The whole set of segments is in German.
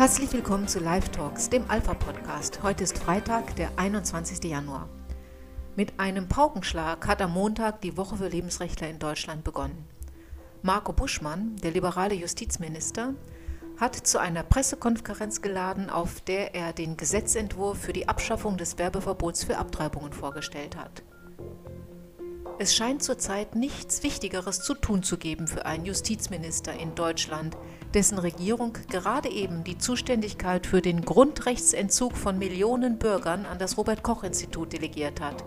Herzlich willkommen zu Live Talks, dem Alpha Podcast. Heute ist Freitag, der 21. Januar. Mit einem Paukenschlag hat am Montag die Woche für Lebensrechtler in Deutschland begonnen. Marco Buschmann, der liberale Justizminister, hat zu einer Pressekonferenz geladen, auf der er den Gesetzentwurf für die Abschaffung des Werbeverbots für Abtreibungen vorgestellt hat. Es scheint zurzeit nichts Wichtigeres zu tun zu geben für einen Justizminister in Deutschland, dessen Regierung gerade eben die Zuständigkeit für den Grundrechtsentzug von Millionen Bürgern an das Robert Koch Institut delegiert hat.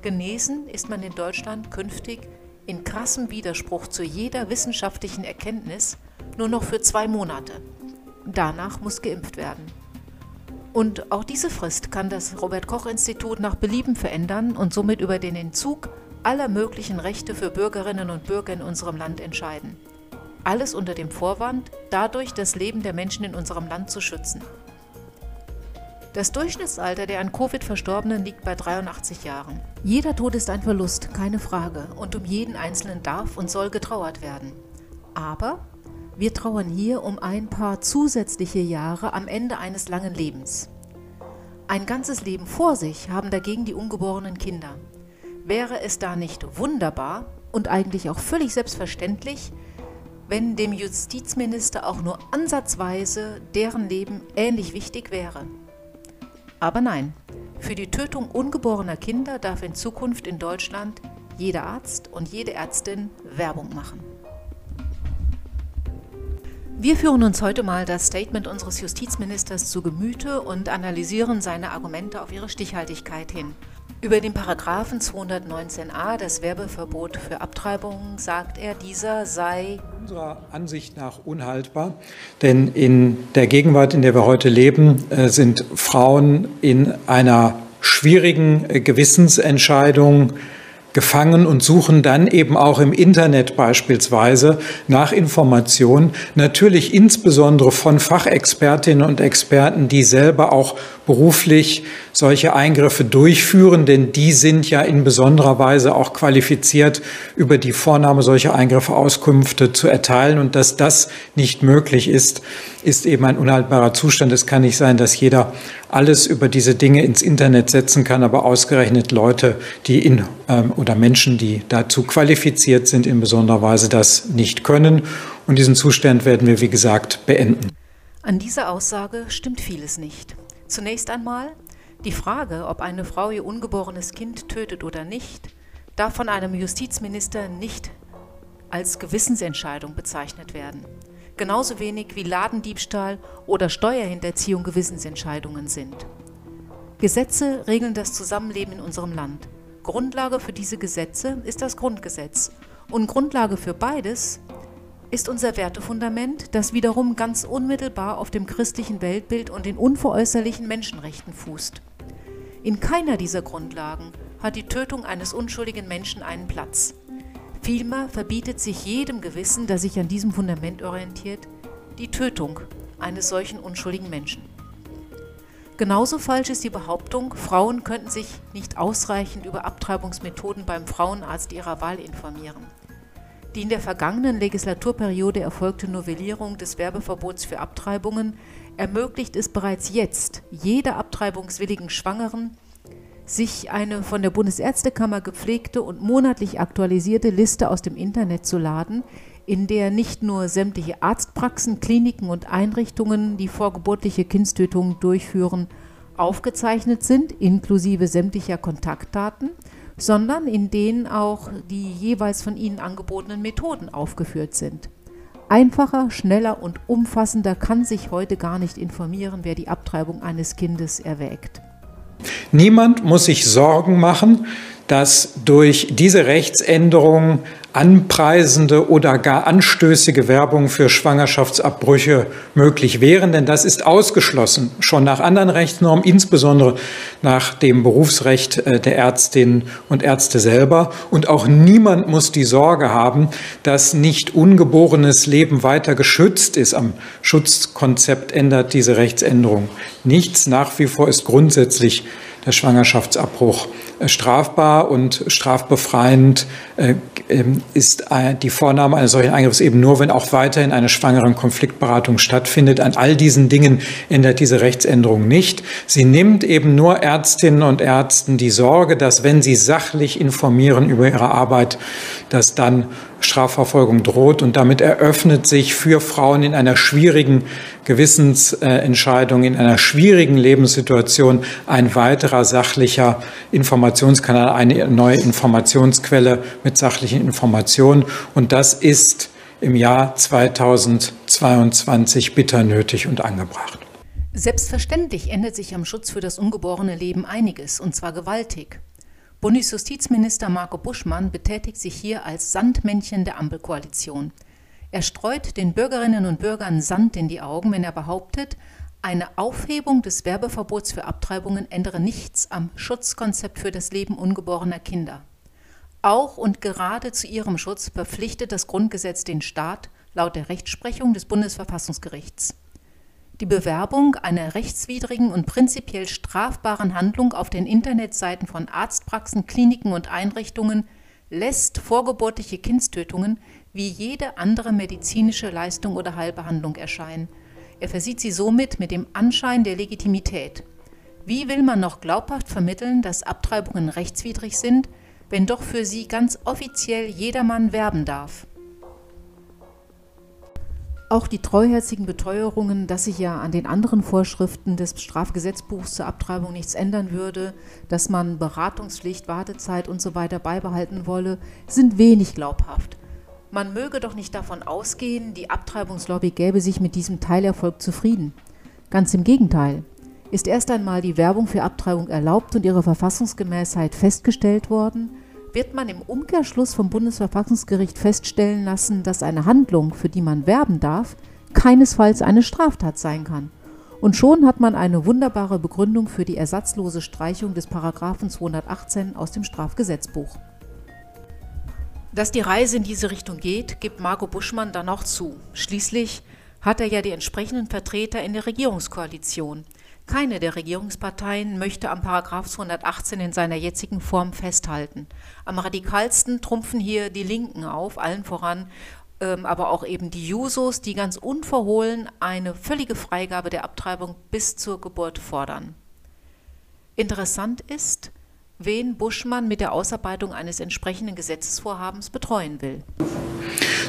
Genesen ist man in Deutschland künftig in krassem Widerspruch zu jeder wissenschaftlichen Erkenntnis nur noch für zwei Monate. Danach muss geimpft werden. Und auch diese Frist kann das Robert Koch Institut nach Belieben verändern und somit über den Entzug aller möglichen Rechte für Bürgerinnen und Bürger in unserem Land entscheiden. Alles unter dem Vorwand, dadurch das Leben der Menschen in unserem Land zu schützen. Das Durchschnittsalter der an Covid Verstorbenen liegt bei 83 Jahren. Jeder Tod ist ein Verlust, keine Frage, und um jeden Einzelnen darf und soll getrauert werden. Aber wir trauern hier um ein paar zusätzliche Jahre am Ende eines langen Lebens. Ein ganzes Leben vor sich haben dagegen die ungeborenen Kinder. Wäre es da nicht wunderbar und eigentlich auch völlig selbstverständlich, wenn dem Justizminister auch nur ansatzweise deren Leben ähnlich wichtig wäre? Aber nein, für die Tötung ungeborener Kinder darf in Zukunft in Deutschland jeder Arzt und jede Ärztin Werbung machen. Wir führen uns heute mal das Statement unseres Justizministers zu Gemüte und analysieren seine Argumente auf ihre Stichhaltigkeit hin. Über den Paragraphen 219a, das Werbeverbot für Abtreibungen, sagt er, dieser sei unserer Ansicht nach unhaltbar, denn in der Gegenwart, in der wir heute leben, äh, sind Frauen in einer schwierigen äh, Gewissensentscheidung gefangen und suchen dann eben auch im Internet beispielsweise nach Informationen, natürlich insbesondere von Fachexpertinnen und Experten, die selber auch beruflich solche Eingriffe durchführen, denn die sind ja in besonderer Weise auch qualifiziert, über die Vornahme solcher Eingriffe Auskünfte zu erteilen. Und dass das nicht möglich ist, ist eben ein unhaltbarer Zustand. Es kann nicht sein, dass jeder alles über diese Dinge ins Internet setzen kann, aber ausgerechnet Leute, die in ähm, oder Menschen, die dazu qualifiziert sind, in besonderer Weise das nicht können. Und diesen Zustand werden wir, wie gesagt, beenden. An dieser Aussage stimmt vieles nicht. Zunächst einmal, die Frage, ob eine Frau ihr ungeborenes Kind tötet oder nicht, darf von einem Justizminister nicht als Gewissensentscheidung bezeichnet werden. Genauso wenig wie Ladendiebstahl oder Steuerhinterziehung Gewissensentscheidungen sind. Gesetze regeln das Zusammenleben in unserem Land. Grundlage für diese Gesetze ist das Grundgesetz. Und Grundlage für beides ist unser Wertefundament, das wiederum ganz unmittelbar auf dem christlichen Weltbild und den unveräußerlichen Menschenrechten fußt. In keiner dieser Grundlagen hat die Tötung eines unschuldigen Menschen einen Platz. Vielmehr verbietet sich jedem Gewissen, das sich an diesem Fundament orientiert, die Tötung eines solchen unschuldigen Menschen. Genauso falsch ist die Behauptung, Frauen könnten sich nicht ausreichend über Abtreibungsmethoden beim Frauenarzt ihrer Wahl informieren. Die in der vergangenen Legislaturperiode erfolgte Novellierung des Werbeverbots für Abtreibungen ermöglicht es bereits jetzt jeder abtreibungswilligen Schwangeren, sich eine von der Bundesärztekammer gepflegte und monatlich aktualisierte Liste aus dem Internet zu laden, in der nicht nur sämtliche Arztpraxen, Kliniken und Einrichtungen, die vorgeburtliche Kindstötungen durchführen, aufgezeichnet sind, inklusive sämtlicher Kontaktdaten, sondern in denen auch die jeweils von ihnen angebotenen Methoden aufgeführt sind. Einfacher, schneller und umfassender kann sich heute gar nicht informieren, wer die Abtreibung eines Kindes erwägt. Niemand muss sich Sorgen machen, dass durch diese Rechtsänderung anpreisende oder gar anstößige Werbung für Schwangerschaftsabbrüche möglich wären, denn das ist ausgeschlossen, schon nach anderen Rechtsnormen, insbesondere nach dem Berufsrecht äh, der Ärztinnen und Ärzte selber. Und auch niemand muss die Sorge haben, dass nicht ungeborenes Leben weiter geschützt ist. Am Schutzkonzept ändert diese Rechtsänderung nichts. Nach wie vor ist grundsätzlich der Schwangerschaftsabbruch äh, strafbar und strafbefreiend äh, ähm, ist die Vornahme eines solchen Eingriffs eben nur, wenn auch weiterhin eine schwangeren Konfliktberatung stattfindet. An all diesen Dingen ändert diese Rechtsänderung nicht. Sie nimmt eben nur Ärztinnen und Ärzten die Sorge, dass wenn sie sachlich informieren über ihre Arbeit, dass dann Strafverfolgung droht. Und damit eröffnet sich für Frauen in einer schwierigen Gewissensentscheidung, in einer schwierigen Lebenssituation ein weiterer sachlicher Informationskanal, eine neue Informationsquelle mit sachlichen Informationen. Und das ist im Jahr 2022 bitter nötig und angebracht. Selbstverständlich ändert sich am Schutz für das ungeborene Leben einiges, und zwar gewaltig. Bundesjustizminister Marco Buschmann betätigt sich hier als Sandmännchen der Ampelkoalition. Er streut den Bürgerinnen und Bürgern Sand in die Augen, wenn er behauptet, eine Aufhebung des Werbeverbots für Abtreibungen ändere nichts am Schutzkonzept für das Leben ungeborener Kinder. Auch und gerade zu ihrem Schutz verpflichtet das Grundgesetz den Staat laut der Rechtsprechung des Bundesverfassungsgerichts. Die Bewerbung einer rechtswidrigen und prinzipiell strafbaren Handlung auf den Internetseiten von Arztpraxen, Kliniken und Einrichtungen lässt vorgeburtliche Kindstötungen wie jede andere medizinische Leistung oder Heilbehandlung erscheinen. Er versieht sie somit mit dem Anschein der Legitimität. Wie will man noch glaubhaft vermitteln, dass Abtreibungen rechtswidrig sind, wenn doch für sie ganz offiziell jedermann werben darf? Auch die treuherzigen Beteuerungen, dass sich ja an den anderen Vorschriften des Strafgesetzbuchs zur Abtreibung nichts ändern würde, dass man Beratungspflicht, Wartezeit und so weiter beibehalten wolle, sind wenig glaubhaft. Man möge doch nicht davon ausgehen, die Abtreibungslobby gäbe sich mit diesem Teilerfolg zufrieden. Ganz im Gegenteil. Ist erst einmal die Werbung für Abtreibung erlaubt und ihre Verfassungsgemäßheit festgestellt worden, wird man im Umkehrschluss vom Bundesverfassungsgericht feststellen lassen, dass eine Handlung, für die man werben darf, keinesfalls eine Straftat sein kann. Und schon hat man eine wunderbare Begründung für die ersatzlose Streichung des Paragraphen 218 aus dem Strafgesetzbuch. Dass die Reise in diese Richtung geht, gibt Marco Buschmann dann auch zu. Schließlich hat er ja die entsprechenden Vertreter in der Regierungskoalition. Keine der Regierungsparteien möchte am Paragraph 218 in seiner jetzigen Form festhalten. Am radikalsten trumpfen hier die Linken auf, allen voran ähm, aber auch eben die Jusos, die ganz unverhohlen eine völlige Freigabe der Abtreibung bis zur Geburt fordern. Interessant ist, wen Buschmann mit der Ausarbeitung eines entsprechenden Gesetzesvorhabens betreuen will.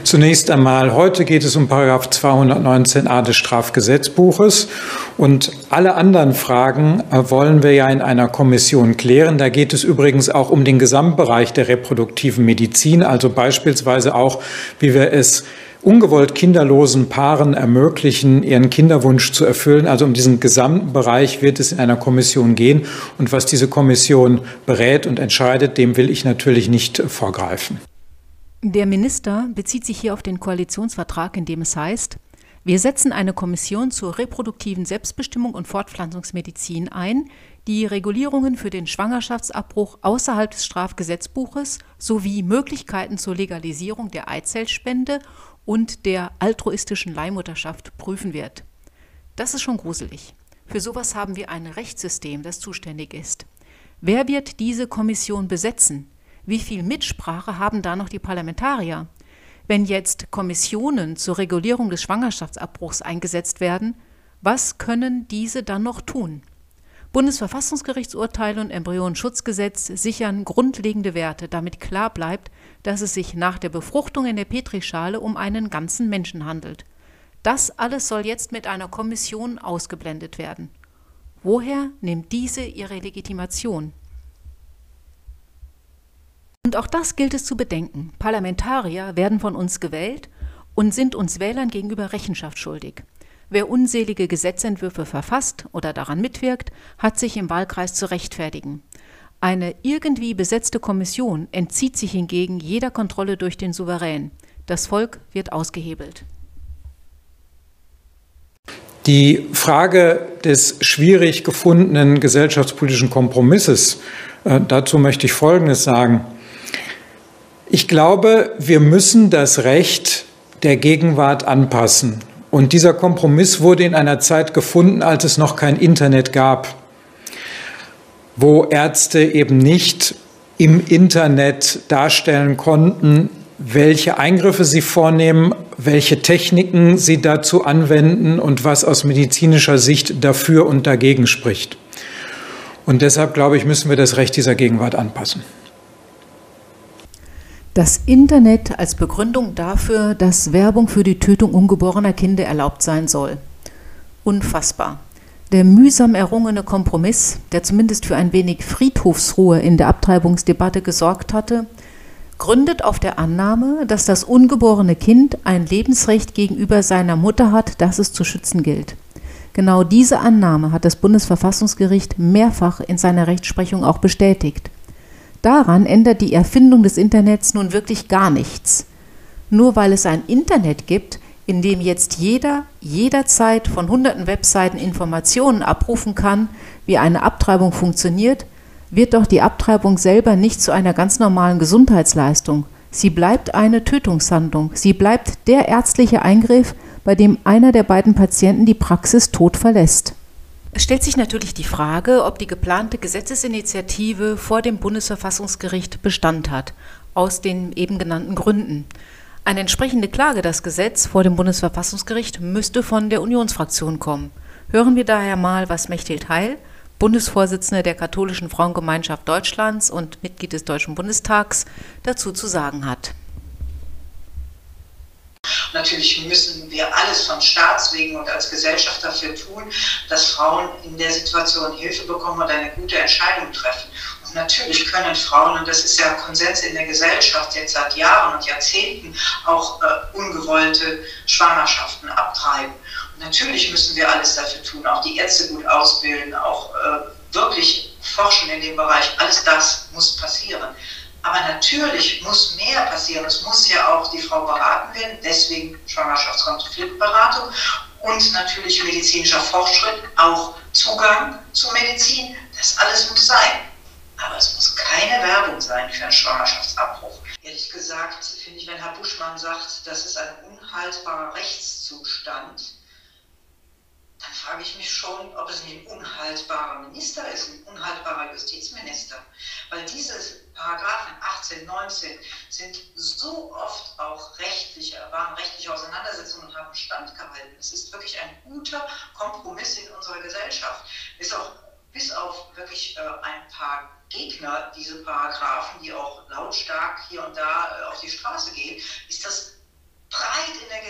Zunächst einmal, heute geht es um Paragraph 219a des Strafgesetzbuches und alle anderen Fragen äh, wollen wir ja in einer Kommission klären. Da geht es übrigens auch um den Gesamtbereich der reproduktiven Medizin, also beispielsweise auch, wie wir es ungewollt kinderlosen Paaren ermöglichen, ihren Kinderwunsch zu erfüllen. Also um diesen gesamten Bereich wird es in einer Kommission gehen. Und was diese Kommission berät und entscheidet, dem will ich natürlich nicht vorgreifen. Der Minister bezieht sich hier auf den Koalitionsvertrag, in dem es heißt, wir setzen eine Kommission zur reproduktiven Selbstbestimmung und Fortpflanzungsmedizin ein, die Regulierungen für den Schwangerschaftsabbruch außerhalb des Strafgesetzbuches sowie Möglichkeiten zur Legalisierung der Eizellspende und der altruistischen Leihmutterschaft prüfen wird. Das ist schon gruselig. Für sowas haben wir ein Rechtssystem, das zuständig ist. Wer wird diese Kommission besetzen? Wie viel Mitsprache haben da noch die Parlamentarier? Wenn jetzt Kommissionen zur Regulierung des Schwangerschaftsabbruchs eingesetzt werden, was können diese dann noch tun? Bundesverfassungsgerichtsurteile und Embryonenschutzgesetz sichern grundlegende Werte, damit klar bleibt, dass es sich nach der Befruchtung in der Petrischale um einen ganzen Menschen handelt. Das alles soll jetzt mit einer Kommission ausgeblendet werden. Woher nimmt diese ihre Legitimation? Und auch das gilt es zu bedenken. Parlamentarier werden von uns gewählt und sind uns Wählern gegenüber Rechenschaft schuldig. Wer unselige Gesetzentwürfe verfasst oder daran mitwirkt, hat sich im Wahlkreis zu rechtfertigen. Eine irgendwie besetzte Kommission entzieht sich hingegen jeder Kontrolle durch den Souverän. Das Volk wird ausgehebelt. Die Frage des schwierig gefundenen gesellschaftspolitischen Kompromisses, äh, dazu möchte ich Folgendes sagen. Ich glaube, wir müssen das Recht der Gegenwart anpassen. Und dieser Kompromiss wurde in einer Zeit gefunden, als es noch kein Internet gab, wo Ärzte eben nicht im Internet darstellen konnten, welche Eingriffe sie vornehmen, welche Techniken sie dazu anwenden und was aus medizinischer Sicht dafür und dagegen spricht. Und deshalb, glaube ich, müssen wir das Recht dieser Gegenwart anpassen. Das Internet als Begründung dafür, dass Werbung für die Tötung ungeborener Kinder erlaubt sein soll. Unfassbar. Der mühsam errungene Kompromiss, der zumindest für ein wenig Friedhofsruhe in der Abtreibungsdebatte gesorgt hatte, gründet auf der Annahme, dass das ungeborene Kind ein Lebensrecht gegenüber seiner Mutter hat, das es zu schützen gilt. Genau diese Annahme hat das Bundesverfassungsgericht mehrfach in seiner Rechtsprechung auch bestätigt. Daran ändert die Erfindung des Internets nun wirklich gar nichts. Nur weil es ein Internet gibt, in dem jetzt jeder jederzeit von hunderten Webseiten Informationen abrufen kann, wie eine Abtreibung funktioniert, wird doch die Abtreibung selber nicht zu einer ganz normalen Gesundheitsleistung. Sie bleibt eine Tötungshandlung. Sie bleibt der ärztliche Eingriff, bei dem einer der beiden Patienten die Praxis tot verlässt. Es stellt sich natürlich die Frage, ob die geplante Gesetzesinitiative vor dem Bundesverfassungsgericht Bestand hat, aus den eben genannten Gründen. Eine entsprechende Klage das Gesetz vor dem Bundesverfassungsgericht müsste von der Unionsfraktion kommen. Hören wir daher mal, was Mechthild Heil, Bundesvorsitzende der Katholischen Frauengemeinschaft Deutschlands und Mitglied des Deutschen Bundestags, dazu zu sagen hat. Natürlich müssen wir alles von Staatswegen und als Gesellschaft dafür tun, dass Frauen in der Situation Hilfe bekommen und eine gute Entscheidung treffen. Und natürlich können Frauen, und das ist ja Konsens in der Gesellschaft jetzt seit Jahren und Jahrzehnten, auch äh, ungewollte Schwangerschaften abtreiben. Natürlich müssen wir alles dafür tun, auch die Ärzte gut ausbilden, auch äh, wirklich forschen in dem Bereich. Alles das muss passieren. Aber natürlich muss mehr passieren. Es muss ja auch die Frau beraten werden, deswegen Schwangerschaftskonfliktberatung und natürlich medizinischer Fortschritt, auch Zugang zu Medizin. Das alles muss sein. Aber es muss keine Werbung sein für einen Schwangerschaftsabbruch. Ehrlich gesagt finde ich, wenn Herr Buschmann sagt, das ist ein unhaltbarer Rechtszustand, dann frage ich mich schon, ob es nicht ein unhaltbarer Minister ist, ein unhaltbarer Justizminister. Weil diese Paragraphen 18, 19 sind so oft auch rechtliche, waren rechtliche Auseinandersetzungen und haben standgehalten. Es ist wirklich ein guter Kompromiss in unserer Gesellschaft. Bis, auch, bis auf wirklich äh, ein paar Gegner, diese Paragraphen, die auch lautstark hier und da äh, auf die Straße gehen, ist das breit in der Gesellschaft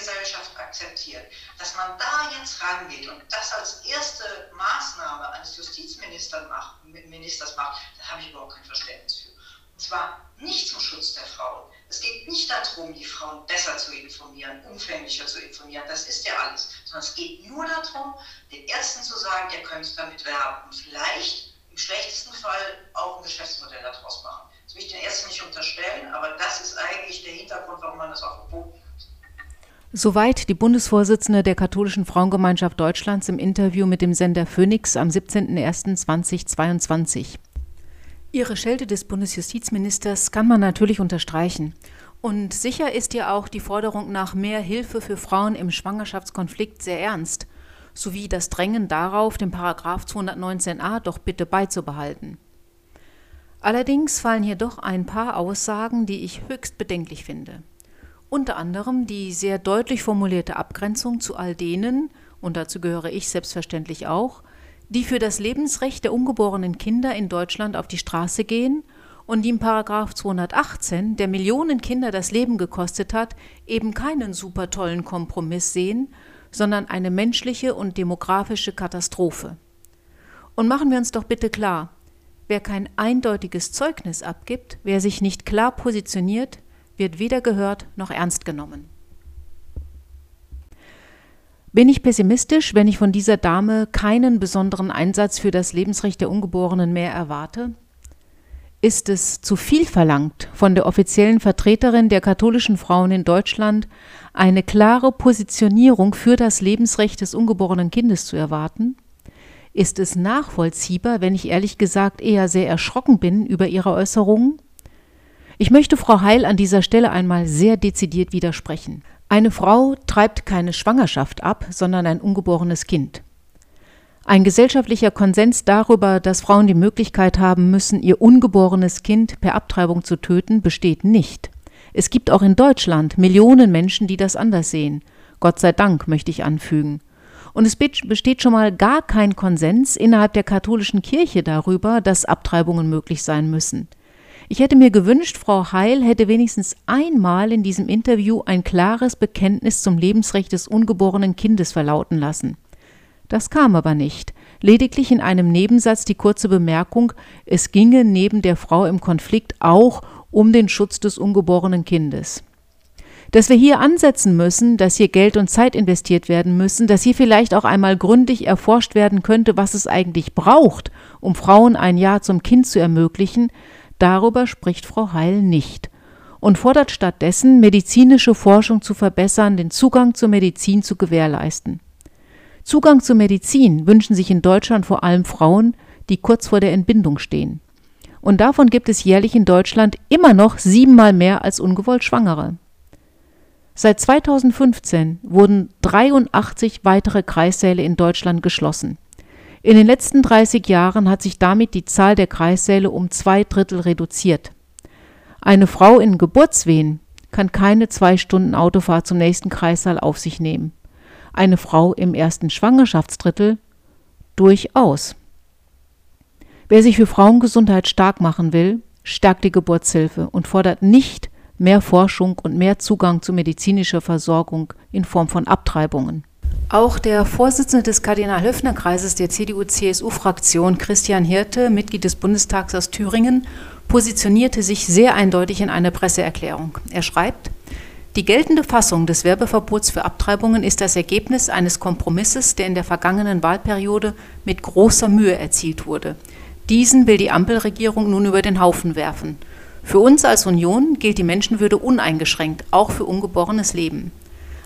akzeptiert, dass man da jetzt rangeht und das als erste Maßnahme eines Justizministers macht, Ministers macht, da habe ich überhaupt kein Verständnis für. Und zwar nicht zum Schutz der Frauen. Es geht nicht darum, die Frauen besser zu informieren, umfänglicher zu informieren, das ist ja alles, sondern es geht nur darum, den Ärzten zu sagen, ihr könnt damit werben und vielleicht im schlechtesten Fall auch ein Geschäftsmodell daraus machen. Das will ich den Ärzten nicht unterstellen, aber das ist eigentlich der Hintergrund, warum man das auch verboten hat. Soweit die Bundesvorsitzende der Katholischen Frauengemeinschaft Deutschlands im Interview mit dem Sender Phoenix am 17.01.2022. Ihre Schelte des Bundesjustizministers kann man natürlich unterstreichen. Und sicher ist ja auch die Forderung nach mehr Hilfe für Frauen im Schwangerschaftskonflikt sehr ernst, sowie das Drängen darauf, den Paragraph 219a doch bitte beizubehalten. Allerdings fallen hier doch ein paar Aussagen, die ich höchst bedenklich finde. Unter anderem die sehr deutlich formulierte Abgrenzung zu all denen, und dazu gehöre ich selbstverständlich auch, die für das Lebensrecht der ungeborenen Kinder in Deutschland auf die Straße gehen und die im Paragraph 218, der Millionen Kinder das Leben gekostet hat, eben keinen super tollen Kompromiss sehen, sondern eine menschliche und demografische Katastrophe. Und machen wir uns doch bitte klar, wer kein eindeutiges Zeugnis abgibt, wer sich nicht klar positioniert, wird weder gehört noch ernst genommen. Bin ich pessimistisch, wenn ich von dieser Dame keinen besonderen Einsatz für das Lebensrecht der Ungeborenen mehr erwarte? Ist es zu viel verlangt, von der offiziellen Vertreterin der katholischen Frauen in Deutschland eine klare Positionierung für das Lebensrecht des ungeborenen Kindes zu erwarten? Ist es nachvollziehbar, wenn ich ehrlich gesagt eher sehr erschrocken bin über ihre Äußerungen? Ich möchte Frau Heil an dieser Stelle einmal sehr dezidiert widersprechen. Eine Frau treibt keine Schwangerschaft ab, sondern ein ungeborenes Kind. Ein gesellschaftlicher Konsens darüber, dass Frauen die Möglichkeit haben müssen, ihr ungeborenes Kind per Abtreibung zu töten, besteht nicht. Es gibt auch in Deutschland Millionen Menschen, die das anders sehen. Gott sei Dank, möchte ich anfügen. Und es besteht schon mal gar kein Konsens innerhalb der katholischen Kirche darüber, dass Abtreibungen möglich sein müssen. Ich hätte mir gewünscht, Frau Heil hätte wenigstens einmal in diesem Interview ein klares Bekenntnis zum Lebensrecht des ungeborenen Kindes verlauten lassen. Das kam aber nicht. Lediglich in einem Nebensatz die kurze Bemerkung, es ginge neben der Frau im Konflikt auch um den Schutz des ungeborenen Kindes. Dass wir hier ansetzen müssen, dass hier Geld und Zeit investiert werden müssen, dass hier vielleicht auch einmal gründlich erforscht werden könnte, was es eigentlich braucht, um Frauen ein Jahr zum Kind zu ermöglichen, Darüber spricht Frau Heil nicht und fordert stattdessen, medizinische Forschung zu verbessern, den Zugang zur Medizin zu gewährleisten. Zugang zur Medizin wünschen sich in Deutschland vor allem Frauen, die kurz vor der Entbindung stehen. Und davon gibt es jährlich in Deutschland immer noch siebenmal mehr als ungewollt Schwangere. Seit 2015 wurden 83 weitere Kreissäle in Deutschland geschlossen. In den letzten 30 Jahren hat sich damit die Zahl der Kreissäle um zwei Drittel reduziert. Eine Frau in Geburtswehen kann keine zwei Stunden Autofahrt zum nächsten Kreissaal auf sich nehmen. Eine Frau im ersten Schwangerschaftsdrittel durchaus. Wer sich für Frauengesundheit stark machen will, stärkt die Geburtshilfe und fordert nicht mehr Forschung und mehr Zugang zu medizinischer Versorgung in Form von Abtreibungen. Auch der Vorsitzende des Kardinal-Höfner-Kreises der CDU-CSU-Fraktion, Christian Hirte, Mitglied des Bundestags aus Thüringen, positionierte sich sehr eindeutig in einer Presseerklärung. Er schreibt, die geltende Fassung des Werbeverbots für Abtreibungen ist das Ergebnis eines Kompromisses, der in der vergangenen Wahlperiode mit großer Mühe erzielt wurde. Diesen will die Ampelregierung nun über den Haufen werfen. Für uns als Union gilt die Menschenwürde uneingeschränkt, auch für ungeborenes Leben.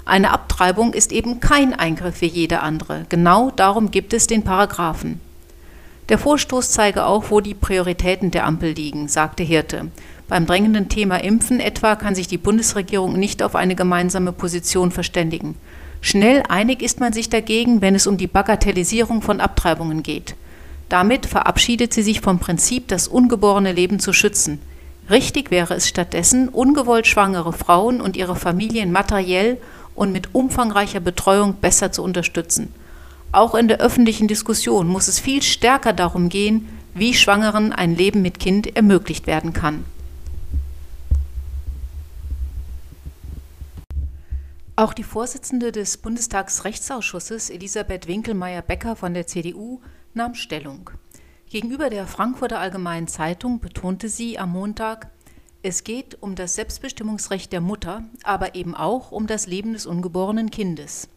Eine Abtreibung ist eben kein Eingriff wie jeder andere. Genau darum gibt es den Paragraphen. Der Vorstoß zeige auch, wo die Prioritäten der Ampel liegen, sagte Hirte. Beim drängenden Thema Impfen etwa kann sich die Bundesregierung nicht auf eine gemeinsame Position verständigen. Schnell einig ist man sich dagegen, wenn es um die Bagatellisierung von Abtreibungen geht. Damit verabschiedet sie sich vom Prinzip, das ungeborene Leben zu schützen. Richtig wäre es stattdessen, ungewollt schwangere Frauen und ihre Familien materiell und mit umfangreicher Betreuung besser zu unterstützen. Auch in der öffentlichen Diskussion muss es viel stärker darum gehen, wie Schwangeren ein Leben mit Kind ermöglicht werden kann. Auch die Vorsitzende des Bundestagsrechtsausschusses, Elisabeth Winkelmeier-Becker von der CDU, nahm Stellung. Gegenüber der Frankfurter Allgemeinen Zeitung betonte sie am Montag, es geht um das Selbstbestimmungsrecht der Mutter, aber eben auch um das Leben des ungeborenen Kindes.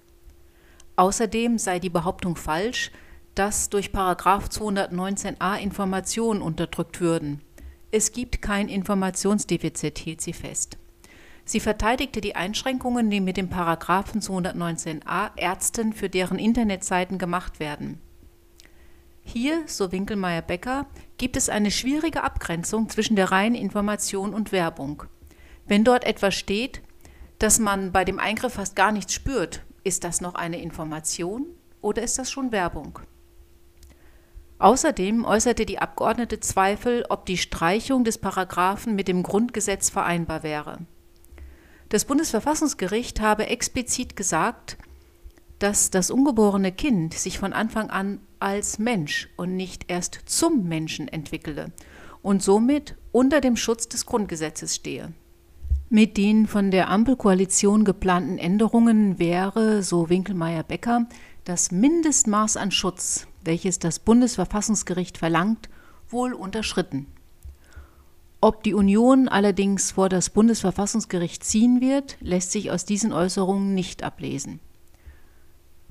Außerdem sei die Behauptung falsch, dass durch 219a Informationen unterdrückt würden. Es gibt kein Informationsdefizit, hielt sie fest. Sie verteidigte die Einschränkungen, die mit dem Paragraphen 219a Ärzten für deren Internetseiten gemacht werden. Hier, so Winkelmeier-Becker, gibt es eine schwierige Abgrenzung zwischen der reinen Information und Werbung. Wenn dort etwas steht, dass man bei dem Eingriff fast gar nichts spürt, ist das noch eine Information oder ist das schon Werbung? Außerdem äußerte die Abgeordnete Zweifel, ob die Streichung des Paragraphen mit dem Grundgesetz vereinbar wäre. Das Bundesverfassungsgericht habe explizit gesagt, dass das ungeborene Kind sich von Anfang an als Mensch und nicht erst zum Menschen entwickele und somit unter dem Schutz des Grundgesetzes stehe. Mit den von der Ampelkoalition geplanten Änderungen wäre, so Winkelmeier-Becker, das Mindestmaß an Schutz, welches das Bundesverfassungsgericht verlangt, wohl unterschritten. Ob die Union allerdings vor das Bundesverfassungsgericht ziehen wird, lässt sich aus diesen Äußerungen nicht ablesen.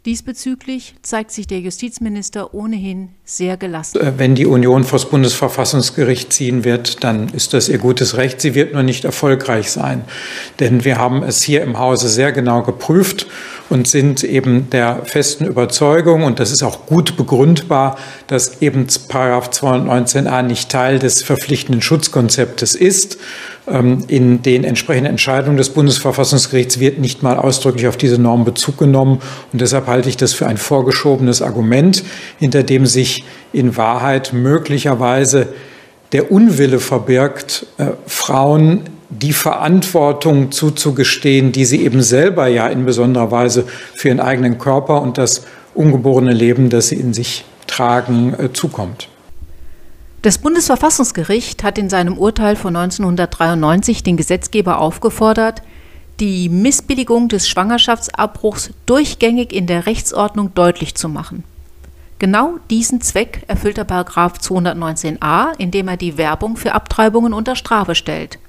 Diesbezüglich zeigt sich der Justizminister ohnehin sehr gelassen. Äh, wenn die Union vor das Bundesverfassungsgericht ziehen wird, dann ist das ihr gutes Recht. Sie wird nur nicht erfolgreich sein. Denn wir haben es hier im Hause sehr genau geprüft und sind eben der festen Überzeugung, und das ist auch gut begründbar, dass eben Paragraph 219a nicht Teil des verpflichtenden Schutzkonzeptes ist. Ähm, in den entsprechenden Entscheidungen des Bundesverfassungsgerichts wird nicht mal ausdrücklich auf diese Norm Bezug genommen. Und deshalb halte ich das für ein vorgeschobenes Argument, hinter dem sich in Wahrheit möglicherweise der Unwille verbirgt, äh, Frauen die Verantwortung zuzugestehen, die sie eben selber ja in besonderer Weise für ihren eigenen Körper und das ungeborene Leben, das sie in sich tragen, äh, zukommt. Das Bundesverfassungsgericht hat in seinem Urteil von 1993 den Gesetzgeber aufgefordert, die Missbilligung des Schwangerschaftsabbruchs durchgängig in der Rechtsordnung deutlich zu machen. Genau diesen Zweck erfüllt der Paragraph 219a, indem er die Werbung für Abtreibungen unter Strafe stellt.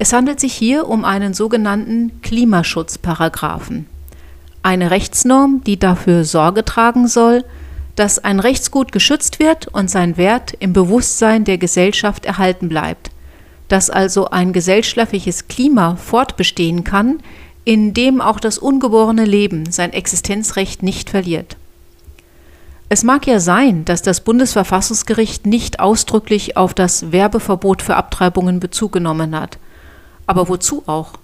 Es handelt sich hier um einen sogenannten Klimaschutzparagraphen, eine Rechtsnorm, die dafür Sorge tragen soll, dass ein Rechtsgut geschützt wird und sein Wert im Bewusstsein der Gesellschaft erhalten bleibt, dass also ein gesellschaftliches Klima fortbestehen kann, in dem auch das ungeborene Leben sein Existenzrecht nicht verliert. Es mag ja sein, dass das Bundesverfassungsgericht nicht ausdrücklich auf das Werbeverbot für Abtreibungen Bezug genommen hat, aber wozu auch?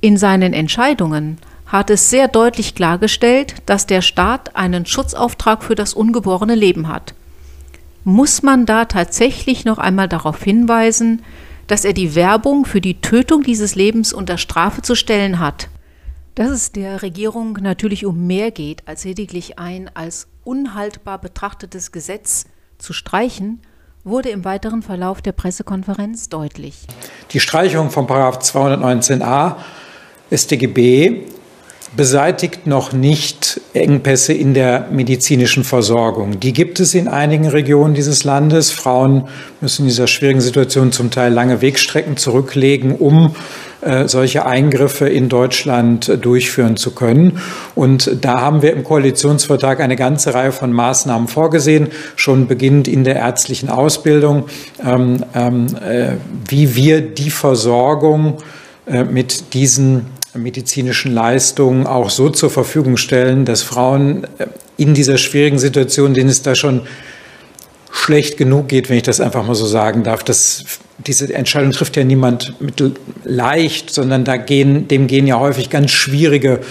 In seinen Entscheidungen hat es sehr deutlich klargestellt, dass der Staat einen Schutzauftrag für das ungeborene Leben hat. Muss man da tatsächlich noch einmal darauf hinweisen, dass er die Werbung für die Tötung dieses Lebens unter Strafe zu stellen hat? Dass es der Regierung natürlich um mehr geht, als lediglich ein als unhaltbar betrachtetes Gesetz zu streichen, wurde im weiteren Verlauf der Pressekonferenz deutlich. Die Streichung von 219a StGB beseitigt noch nicht Engpässe in der medizinischen Versorgung. Die gibt es in einigen Regionen dieses Landes. Frauen müssen in dieser schwierigen Situation zum Teil lange Wegstrecken zurücklegen, um äh, solche Eingriffe in Deutschland durchführen zu können. Und da haben wir im Koalitionsvertrag eine ganze Reihe von Maßnahmen vorgesehen, schon beginnend in der ärztlichen Ausbildung, ähm, ähm, äh, wie wir die Versorgung äh, mit diesen medizinischen Leistungen auch so zur Verfügung stellen, dass Frauen äh, in dieser schwierigen Situation, denen es da schon schlecht genug geht, wenn ich das einfach mal so sagen darf, dass diese Entscheidung trifft ja niemand mit leicht, sondern da gehen, dem gehen ja häufig ganz schwierige ähm,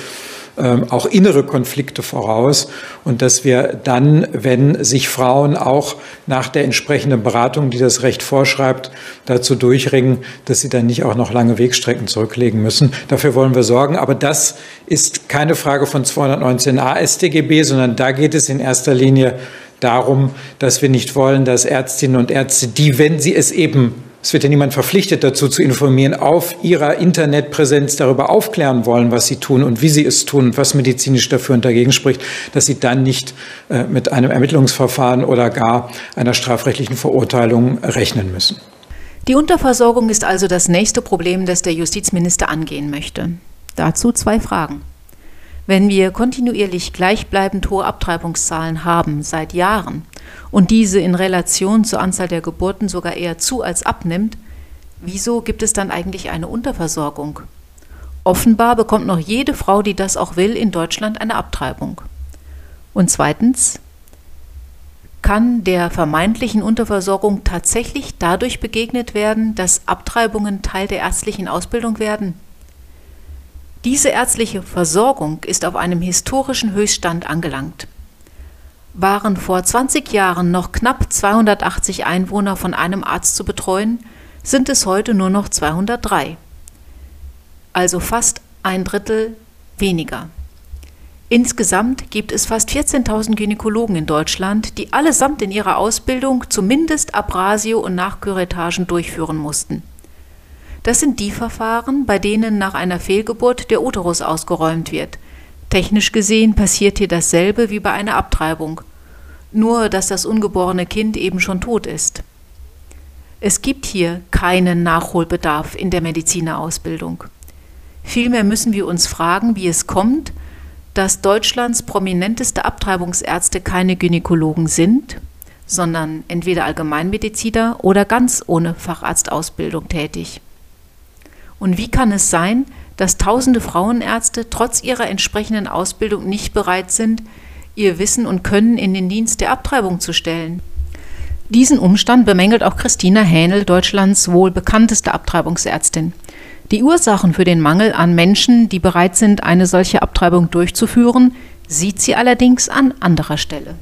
auch innere Konflikte voraus und dass wir dann, wenn sich Frauen auch nach der entsprechenden Beratung, die das Recht vorschreibt, dazu durchringen, dass sie dann nicht auch noch lange Wegstrecken zurücklegen müssen. Dafür wollen wir sorgen. Aber das ist keine Frage von 219a StGB, sondern da geht es in erster Linie darum, dass wir nicht wollen, dass Ärztinnen und Ärzte, die, wenn sie es eben es wird ja niemand verpflichtet dazu zu informieren, auf ihrer Internetpräsenz darüber aufklären wollen, was sie tun und wie sie es tun und was medizinisch dafür und dagegen spricht, dass sie dann nicht äh, mit einem Ermittlungsverfahren oder gar einer strafrechtlichen Verurteilung rechnen müssen. Die Unterversorgung ist also das nächste Problem, das der Justizminister angehen möchte. Dazu zwei Fragen. Wenn wir kontinuierlich gleichbleibend hohe Abtreibungszahlen haben seit Jahren und diese in Relation zur Anzahl der Geburten sogar eher zu als abnimmt, wieso gibt es dann eigentlich eine Unterversorgung? Offenbar bekommt noch jede Frau, die das auch will, in Deutschland eine Abtreibung. Und zweitens, kann der vermeintlichen Unterversorgung tatsächlich dadurch begegnet werden, dass Abtreibungen Teil der ärztlichen Ausbildung werden? Diese ärztliche Versorgung ist auf einem historischen Höchststand angelangt. Waren vor 20 Jahren noch knapp 280 Einwohner von einem Arzt zu betreuen, sind es heute nur noch 203. Also fast ein Drittel weniger. Insgesamt gibt es fast 14.000 Gynäkologen in Deutschland, die allesamt in ihrer Ausbildung zumindest Abrasio und Nachküretagen durchführen mussten. Das sind die Verfahren, bei denen nach einer Fehlgeburt der Uterus ausgeräumt wird. Technisch gesehen passiert hier dasselbe wie bei einer Abtreibung, nur dass das ungeborene Kind eben schon tot ist. Es gibt hier keinen Nachholbedarf in der Medizinerausbildung. Vielmehr müssen wir uns fragen, wie es kommt, dass Deutschlands prominenteste Abtreibungsärzte keine Gynäkologen sind, sondern entweder Allgemeinmediziner oder ganz ohne Facharztausbildung tätig. Und wie kann es sein, dass tausende Frauenärzte trotz ihrer entsprechenden Ausbildung nicht bereit sind, ihr Wissen und Können in den Dienst der Abtreibung zu stellen. Diesen Umstand bemängelt auch Christina Hähnel, Deutschlands wohl bekannteste Abtreibungsärztin. Die Ursachen für den Mangel an Menschen, die bereit sind, eine solche Abtreibung durchzuführen, sieht sie allerdings an anderer Stelle.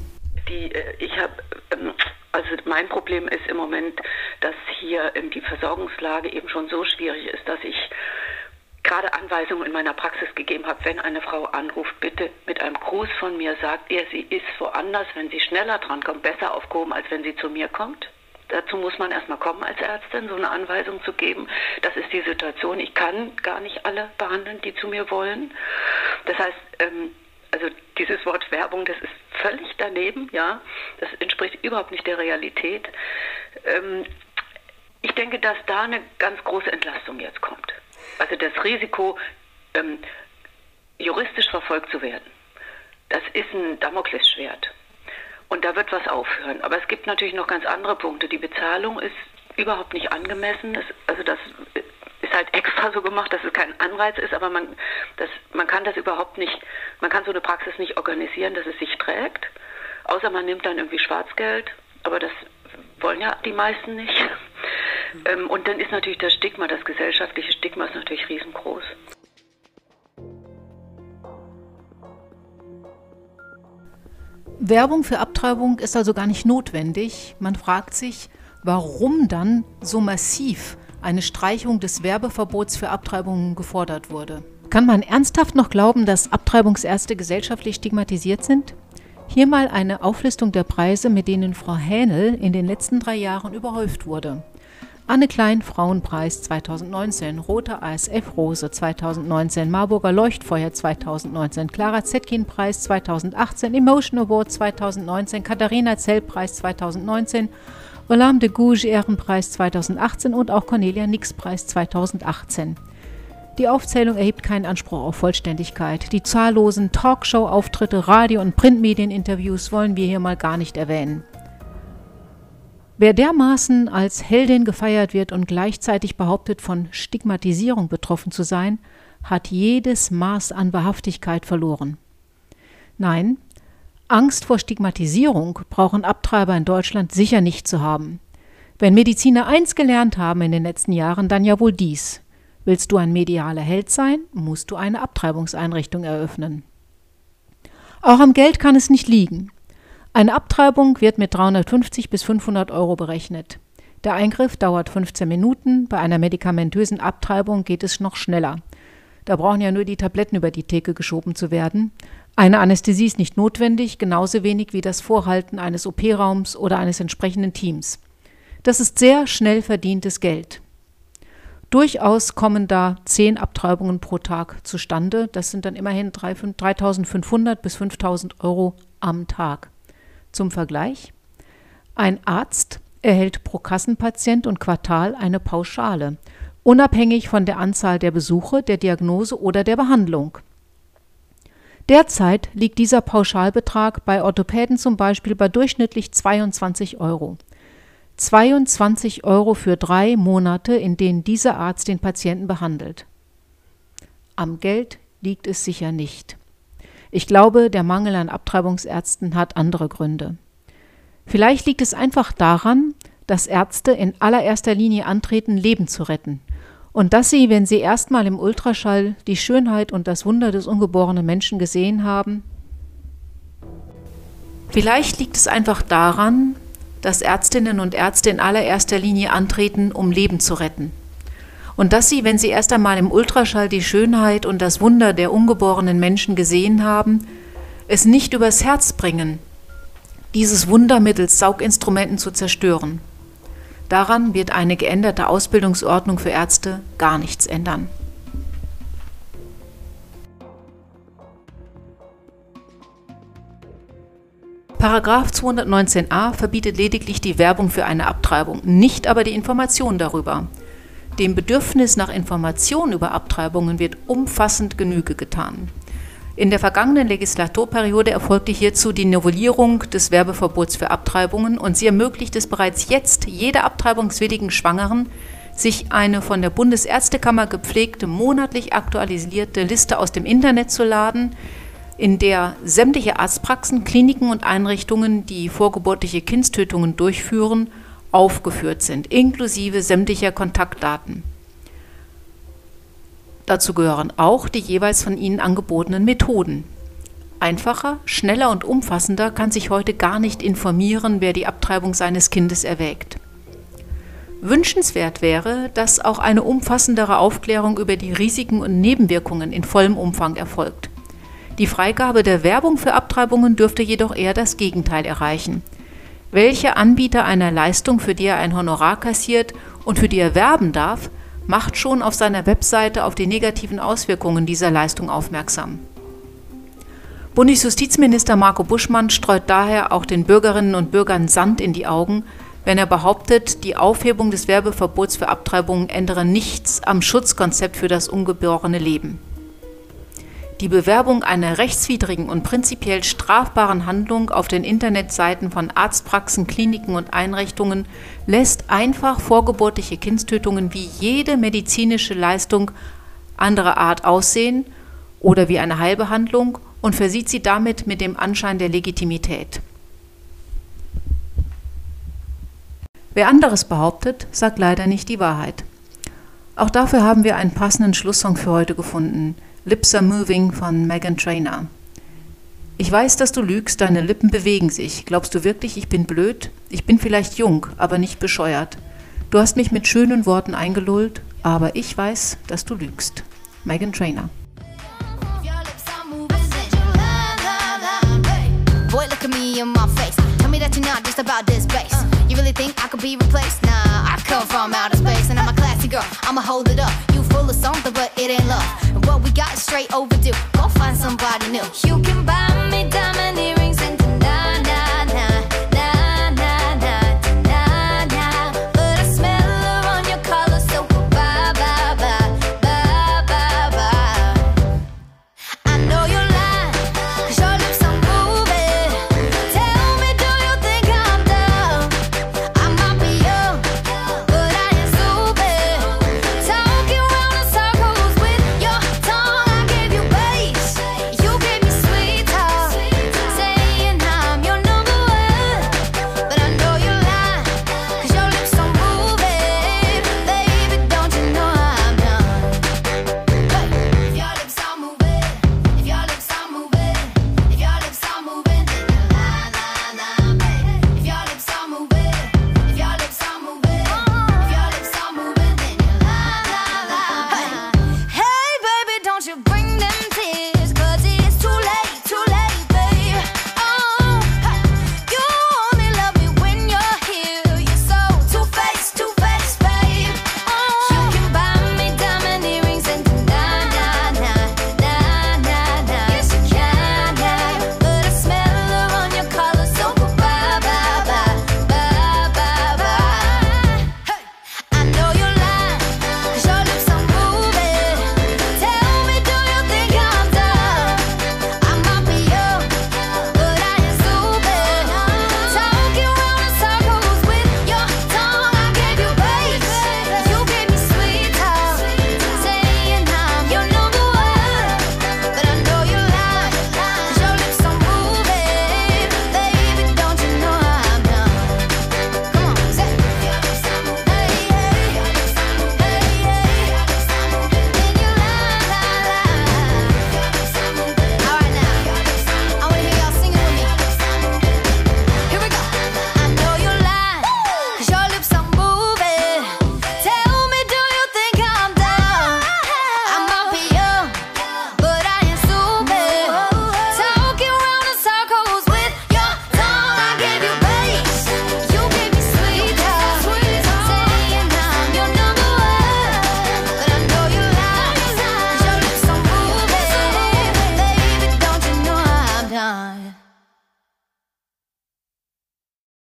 Die, äh, ich habe also mein Problem ist im Moment, dass hier ähm, die Versorgungslage eben schon so schwierig ist, dass ich gerade Anweisungen in meiner Praxis gegeben habe, wenn eine Frau anruft, bitte mit einem Gruß von mir sagt ihr, sie ist woanders, wenn sie schneller drankommt, besser aufgehoben, als wenn sie zu mir kommt. Dazu muss man erstmal kommen als Ärztin, so eine Anweisung zu geben. Das ist die Situation. Ich kann gar nicht alle behandeln, die zu mir wollen. Das heißt, ähm, also dieses Wort Werbung, das ist völlig daneben, ja. Das entspricht überhaupt nicht der Realität. Ähm, ich denke, dass da eine ganz große Entlastung jetzt kommt. Also das Risiko, ähm, juristisch verfolgt zu werden, das ist ein Damoklesschwert. Und da wird was aufhören. Aber es gibt natürlich noch ganz andere Punkte. Die Bezahlung ist überhaupt nicht angemessen. Es, also das halt extra so gemacht, dass es kein Anreiz ist, aber man, das, man kann das überhaupt nicht, man kann so eine Praxis nicht organisieren, dass es sich trägt. Außer man nimmt dann irgendwie Schwarzgeld, aber das wollen ja die meisten nicht. Ähm, und dann ist natürlich das Stigma, das gesellschaftliche Stigma ist natürlich riesengroß. Werbung für Abtreibung ist also gar nicht notwendig. Man fragt sich, warum dann so massiv eine Streichung des Werbeverbots für Abtreibungen gefordert wurde. Kann man ernsthaft noch glauben, dass Abtreibungsärzte gesellschaftlich stigmatisiert sind? Hier mal eine Auflistung der Preise, mit denen Frau Hähnel in den letzten drei Jahren überhäuft wurde. Anne Klein Frauenpreis 2019, Rote ASF Rose 2019, Marburger Leuchtfeuer 2019, Clara Zetkin Preis 2018, Emotion Award 2019, Katharina Zell Preis 2019, Olympe de Gouges Ehrenpreis 2018 und auch Cornelia Nix Preis 2018. Die Aufzählung erhebt keinen Anspruch auf Vollständigkeit. Die zahllosen Talkshow-Auftritte, Radio- und Printmedieninterviews wollen wir hier mal gar nicht erwähnen. Wer dermaßen als Heldin gefeiert wird und gleichzeitig behauptet, von Stigmatisierung betroffen zu sein, hat jedes Maß an Wahrhaftigkeit verloren. Nein, Angst vor Stigmatisierung brauchen Abtreiber in Deutschland sicher nicht zu haben. Wenn Mediziner eins gelernt haben in den letzten Jahren, dann ja wohl dies. Willst du ein medialer Held sein, musst du eine Abtreibungseinrichtung eröffnen. Auch am Geld kann es nicht liegen. Eine Abtreibung wird mit 350 bis 500 Euro berechnet. Der Eingriff dauert 15 Minuten, bei einer medikamentösen Abtreibung geht es noch schneller. Da brauchen ja nur die Tabletten über die Theke geschoben zu werden. Eine Anästhesie ist nicht notwendig, genauso wenig wie das Vorhalten eines OP-Raums oder eines entsprechenden Teams. Das ist sehr schnell verdientes Geld. Durchaus kommen da zehn Abtreibungen pro Tag zustande. Das sind dann immerhin 3.500 bis 5.000 Euro am Tag. Zum Vergleich, ein Arzt erhält pro Kassenpatient und Quartal eine Pauschale, unabhängig von der Anzahl der Besuche, der Diagnose oder der Behandlung. Derzeit liegt dieser Pauschalbetrag bei Orthopäden zum Beispiel bei durchschnittlich 22 Euro. 22 Euro für drei Monate, in denen dieser Arzt den Patienten behandelt. Am Geld liegt es sicher nicht. Ich glaube, der Mangel an Abtreibungsärzten hat andere Gründe. Vielleicht liegt es einfach daran, dass Ärzte in allererster Linie antreten, Leben zu retten. Und dass sie, wenn sie erstmal im Ultraschall die Schönheit und das Wunder des ungeborenen Menschen gesehen haben, vielleicht liegt es einfach daran, dass Ärztinnen und Ärzte in allererster Linie antreten, um Leben zu retten und dass sie, wenn sie erst einmal im Ultraschall die Schönheit und das Wunder der ungeborenen Menschen gesehen haben, es nicht übers Herz bringen, dieses Wunder mittels Sauginstrumenten zu zerstören. Daran wird eine geänderte Ausbildungsordnung für Ärzte gar nichts ändern. Paragraph 219a verbietet lediglich die Werbung für eine Abtreibung, nicht aber die Information darüber. Dem Bedürfnis nach Information über Abtreibungen wird umfassend Genüge getan. In der vergangenen Legislaturperiode erfolgte hierzu die Novellierung des Werbeverbots für Abtreibungen und sie ermöglicht es bereits jetzt jeder abtreibungswilligen Schwangeren, sich eine von der Bundesärztekammer gepflegte, monatlich aktualisierte Liste aus dem Internet zu laden, in der sämtliche Arztpraxen, Kliniken und Einrichtungen, die vorgeburtliche Kindstötungen durchführen, aufgeführt sind, inklusive sämtlicher Kontaktdaten. Dazu gehören auch die jeweils von ihnen angebotenen Methoden. Einfacher, schneller und umfassender kann sich heute gar nicht informieren, wer die Abtreibung seines Kindes erwägt. Wünschenswert wäre, dass auch eine umfassendere Aufklärung über die Risiken und Nebenwirkungen in vollem Umfang erfolgt. Die Freigabe der Werbung für Abtreibungen dürfte jedoch eher das Gegenteil erreichen. Welcher Anbieter einer Leistung, für die er ein Honorar kassiert und für die er werben darf, macht schon auf seiner Webseite auf die negativen Auswirkungen dieser Leistung aufmerksam. Bundesjustizminister Marco Buschmann streut daher auch den Bürgerinnen und Bürgern Sand in die Augen, wenn er behauptet, die Aufhebung des Werbeverbots für Abtreibungen ändere nichts am Schutzkonzept für das ungeborene Leben. Die Bewerbung einer rechtswidrigen und prinzipiell strafbaren Handlung auf den Internetseiten von Arztpraxen, Kliniken und Einrichtungen lässt einfach vorgeburtliche Kindstötungen wie jede medizinische Leistung anderer Art aussehen oder wie eine Heilbehandlung und versieht sie damit mit dem Anschein der Legitimität. Wer anderes behauptet, sagt leider nicht die Wahrheit. Auch dafür haben wir einen passenden Schlusssong für heute gefunden – Lips Are Moving von Megan Trainer. Ich weiß, dass du lügst, deine Lippen bewegen sich. Glaubst du wirklich, ich bin blöd? Ich bin vielleicht jung, aber nicht bescheuert. Du hast mich mit schönen Worten eingelullt, aber ich weiß, dass du lügst. Megan Trainer. Boy, look at me in my face. Tell me that you're not just about this bass. You really think I could be replaced? Nah, come from outer space, and I'm a classy girl. I'ma hold it up. You full of something, but it ain't love. And what we got is straight overdue. Go find somebody new. You can buy me diamond earrings.